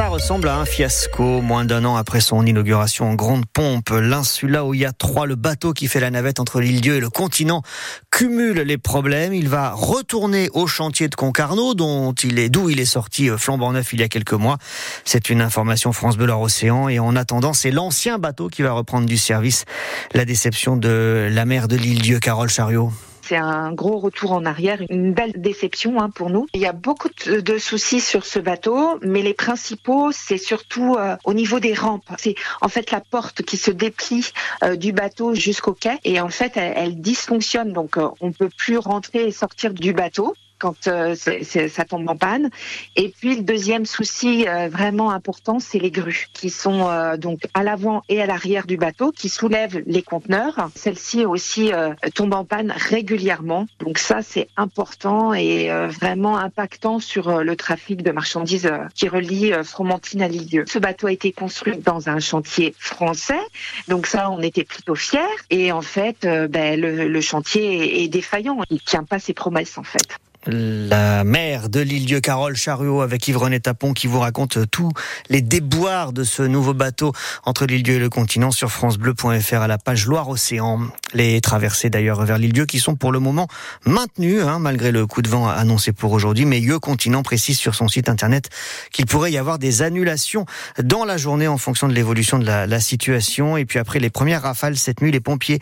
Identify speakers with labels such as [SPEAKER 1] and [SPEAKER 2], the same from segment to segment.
[SPEAKER 1] Ça ressemble à un fiasco. Moins d'un an après son inauguration en grande pompe, l'insula où il y a trois, le bateau qui fait la navette entre l'île Dieu et le continent, cumule les problèmes. Il va retourner au chantier de Concarneau, dont il est, d'où il est sorti euh, flambant neuf il y a quelques mois. C'est une information France Bleu Océan. Et en attendant, c'est l'ancien bateau qui va reprendre du service. La déception de la mer de l'île Dieu, Carole Chariot
[SPEAKER 2] c'est un gros retour en arrière, une belle déception hein, pour nous. Il y a beaucoup de soucis sur ce bateau, mais les principaux, c'est surtout euh, au niveau des rampes. C'est en fait la porte qui se déplie euh, du bateau jusqu'au quai et en fait elle, dysfonctionne, donc euh, on peut plus rentrer et sortir du bateau quand euh, ça tombe en panne. Et puis le deuxième souci euh, vraiment important, c'est les grues qui sont euh, donc à l'avant et à l'arrière du bateau, qui soulèvent les conteneurs. Celle-ci aussi tombe en panne régulièrement. Donc ça, c'est important et vraiment impactant sur le trafic de marchandises qui relie Fromentine à Lisieux. Ce bateau a été construit dans un chantier français, donc ça, on était plutôt fiers. Et en fait, ben, le, le chantier est défaillant. Il tient pas ses promesses en fait
[SPEAKER 1] la mère de l'île-dieu Carole Charuot avec Yves-René Tapon qui vous raconte tous les déboires de ce nouveau bateau entre l'île-dieu et le continent sur francebleu.fr à la page Loire-Océan. Les traversées d'ailleurs vers l'île-dieu qui sont pour le moment maintenues hein, malgré le coup de vent annoncé pour aujourd'hui. Mais le continent précise sur son site internet qu'il pourrait y avoir des annulations dans la journée en fonction de l'évolution de la, la, situation. Et puis après les premières rafales cette nuit, les pompiers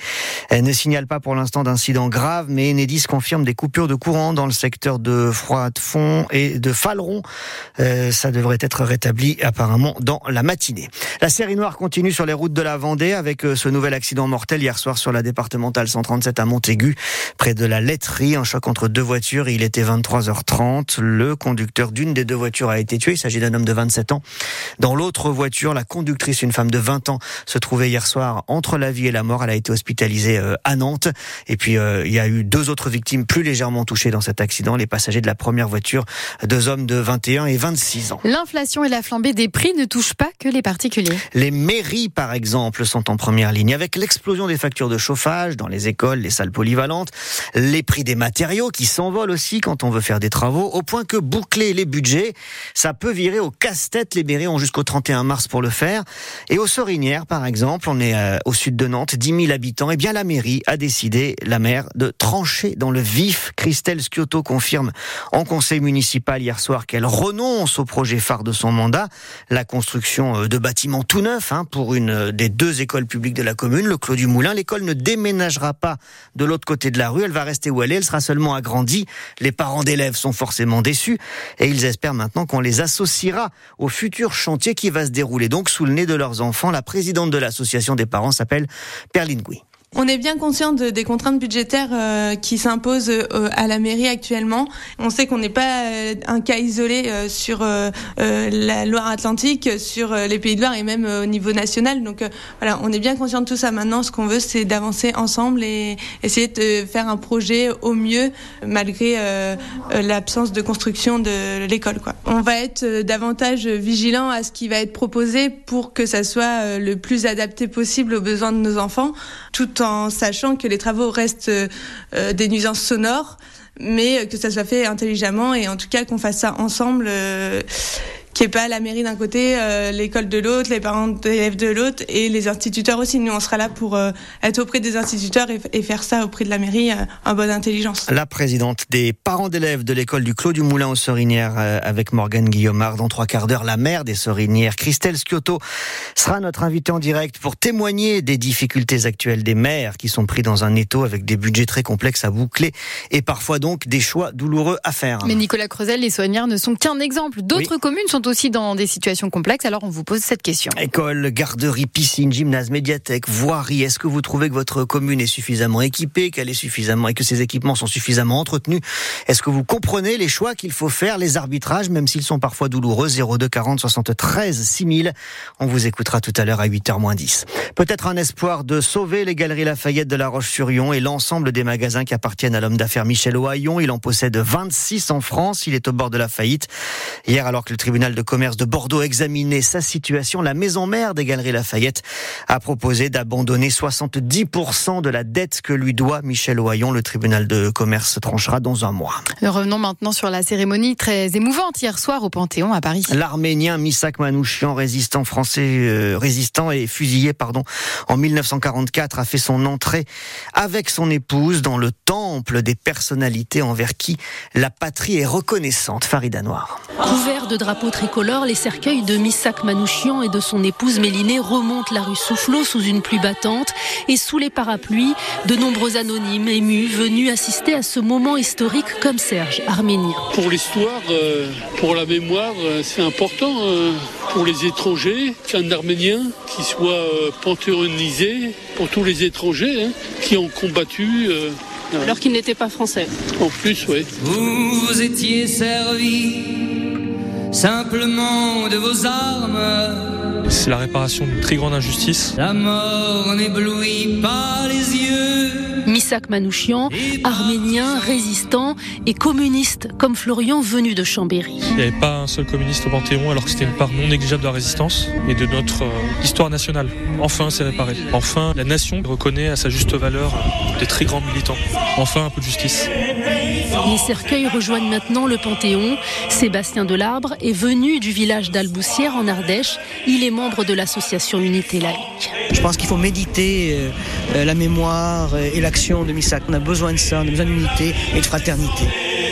[SPEAKER 1] eh, ne signalent pas pour l'instant d'incidents graves, mais Enedis confirme des coupures de courant dans le secteur secteur de Froidefond et de Faleron. Euh, ça devrait être rétabli apparemment dans la matinée. La série noire continue sur les routes de la Vendée avec euh, ce nouvel accident mortel hier soir sur la départementale 137 à Montaigu, près de la laiterie. Un choc entre deux voitures. Il était 23h30. Le conducteur d'une des deux voitures a été tué. Il s'agit d'un homme de 27 ans. Dans l'autre voiture, la conductrice, une femme de 20 ans, se trouvait hier soir entre la vie et la mort. Elle a été hospitalisée euh, à Nantes. Et puis, il y a eu deux autres victimes plus légèrement touchées dans cet accident les passagers de la première voiture, deux hommes de 21 et 26 ans.
[SPEAKER 3] L'inflation et la flambée des prix ne touchent pas que les particuliers.
[SPEAKER 1] Les mairies, par exemple, sont en première ligne avec l'explosion des factures de chauffage dans les écoles, les salles polyvalentes, les prix des matériaux qui s'envolent aussi quand on veut faire des travaux, au point que boucler les budgets, ça peut virer au casse-tête. Les mairies ont jusqu'au 31 mars pour le faire. Et aux Sorinières, par exemple, on est euh, au sud de Nantes, 10 000 habitants. Et eh bien, la mairie a décidé, la maire, de trancher dans le vif. Christelle Sciotto confirme en conseil municipal hier soir qu'elle renonce au projet phare de son mandat, la construction euh, de bâtiments tout neufs hein, pour une euh, des deux écoles publiques de la commune, le Clos du Moulin. L'école ne déménagera pas de l'autre côté de la rue, elle va rester où elle est, elle sera seulement agrandie. Les parents d'élèves sont forcément déçus et ils espèrent maintenant qu'on les associera au futur chantier qui va se dérouler donc sous le nez de leurs enfants. La présidente de l'association des parents s'appelle Perline Gouy.
[SPEAKER 4] On est bien conscient de, des contraintes budgétaires euh, qui s'imposent euh, à la mairie actuellement. On sait qu'on n'est pas euh, un cas isolé sur la Loire-Atlantique, sur les Pays de Loire et même au niveau national. Donc voilà, on est bien conscient de tout ça. Maintenant, ce qu'on veut, c'est d'avancer ensemble et essayer de faire un projet au mieux malgré l'absence de construction de l'école. On va être davantage vigilant à ce qui va être proposé pour que ça soit le plus adapté possible aux besoins de nos enfants, en sachant que les travaux restent euh, des nuisances sonores, mais que ça soit fait intelligemment et en tout cas qu'on fasse ça ensemble. Euh, qui est pas la mairie d'un côté, euh, l'école de l'autre, les parents d'élèves de l'autre et les instituteurs aussi. Nous, on sera là pour euh, être auprès des instituteurs et, faire ça auprès de la mairie euh, en bonne intelligence.
[SPEAKER 1] La présidente des parents d'élèves de l'école du Clos du Moulin aux Sorinières avec Morgane Guillaumard dans trois quarts d'heure. La mère des Sorinières, Christelle Sciotto, sera notre invitée en direct pour témoigner des difficultés actuelles des maires qui sont pris dans un étau avec des budgets très complexes à boucler et parfois donc des choix douloureux à faire.
[SPEAKER 3] Mais Nicolas Creusel, les Sorinières ne sont qu'un exemple. D'autres communes sont aussi dans des situations complexes. Alors on vous pose cette question.
[SPEAKER 1] École, garderie, piscine, gymnase, médiathèque, voirie. Est-ce que vous trouvez que votre commune est suffisamment équipée, qu'elle est suffisamment et que ses équipements sont suffisamment entretenus? Est-ce que vous comprenez les choix qu'il faut faire, les arbitrages, même s'ils sont parfois douloureux? 02 40 73 6000. On vous écoutera tout à l'heure à 8h moins 10. Peut-être un espoir de sauver les galeries Lafayette de La Roche-sur-Yon et l'ensemble des magasins qui appartiennent à l'homme d'affaires Michel Ohaillon. Il en possède 26 en France. Il est au bord de la faillite. Hier, alors que le tribunal de commerce de Bordeaux examiné sa situation, la maison mère des Galeries Lafayette a proposé d'abandonner 70% de la dette que lui doit Michel Oyon. Le tribunal de commerce tranchera dans un mois.
[SPEAKER 3] Revenons maintenant sur la cérémonie très émouvante hier soir au Panthéon à Paris.
[SPEAKER 1] L'Arménien Misak Manouchian, résistant français, euh, résistant et fusillé pardon en 1944, a fait son entrée avec son épouse dans le temple des personnalités envers qui la patrie est reconnaissante. Farida Noir.
[SPEAKER 5] Couverts de drapeaux tricolores, les cercueils de Misak Manouchian et de son épouse Mélinée remontent la rue Soufflot sous une pluie battante et sous les parapluies, de nombreux anonymes émus venus assister à ce moment historique comme Serge, arménien.
[SPEAKER 6] Pour l'histoire, euh, pour la mémoire, euh, c'est important euh, pour les étrangers qu'un Arménien qui soit panthéonisé pour tous les étrangers hein, qui ont combattu.
[SPEAKER 5] Alors qu'il n'était pas français.
[SPEAKER 6] En plus, oui.
[SPEAKER 7] Vous, vous étiez servi simplement de vos armes.
[SPEAKER 8] C'est la réparation d'une très grande injustice.
[SPEAKER 7] La mort n'éblouit pas les yeux.
[SPEAKER 5] Misak Manouchian, arménien, résistant et communiste, comme Florian venu de Chambéry.
[SPEAKER 8] Il n'y avait pas un seul communiste au Panthéon, alors que c'était une part non négligeable de la résistance et de notre euh, histoire nationale. Enfin, c'est réparé. Enfin, la nation reconnaît à sa juste valeur des très grands militants. Enfin, un peu de justice.
[SPEAKER 5] Les cercueils rejoignent maintenant le Panthéon. Sébastien Delarbre est venu du village d'Alboussière en Ardèche. Il est membre de l'association Unité laïque.
[SPEAKER 9] Je pense qu'il faut méditer euh, la mémoire et l'action de Missak. On a besoin de ça, on a besoin d'unité et de fraternité.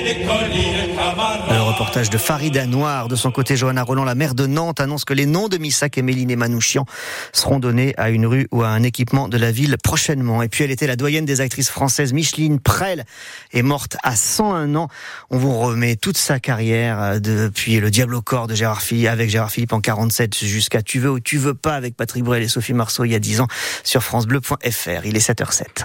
[SPEAKER 1] Le reportage de Farida Noir. De son côté, Johanna Roland, la maire de Nantes, annonce que les noms de Missak et Méline Manouchian seront donnés à une rue ou à un équipement de la ville prochainement. Et puis, elle était la doyenne des actrices françaises. Micheline Prel est morte à 101 ans. On vous remet toute sa carrière euh, depuis Le Diable au corps de Gérard Philippe, avec Gérard Philippe en 47 jusqu'à Tu veux ou tu veux pas avec Patrick Bruel et Sophie Marceau il y a 10 ans sur FranceBleu.fr. Il est 7h07.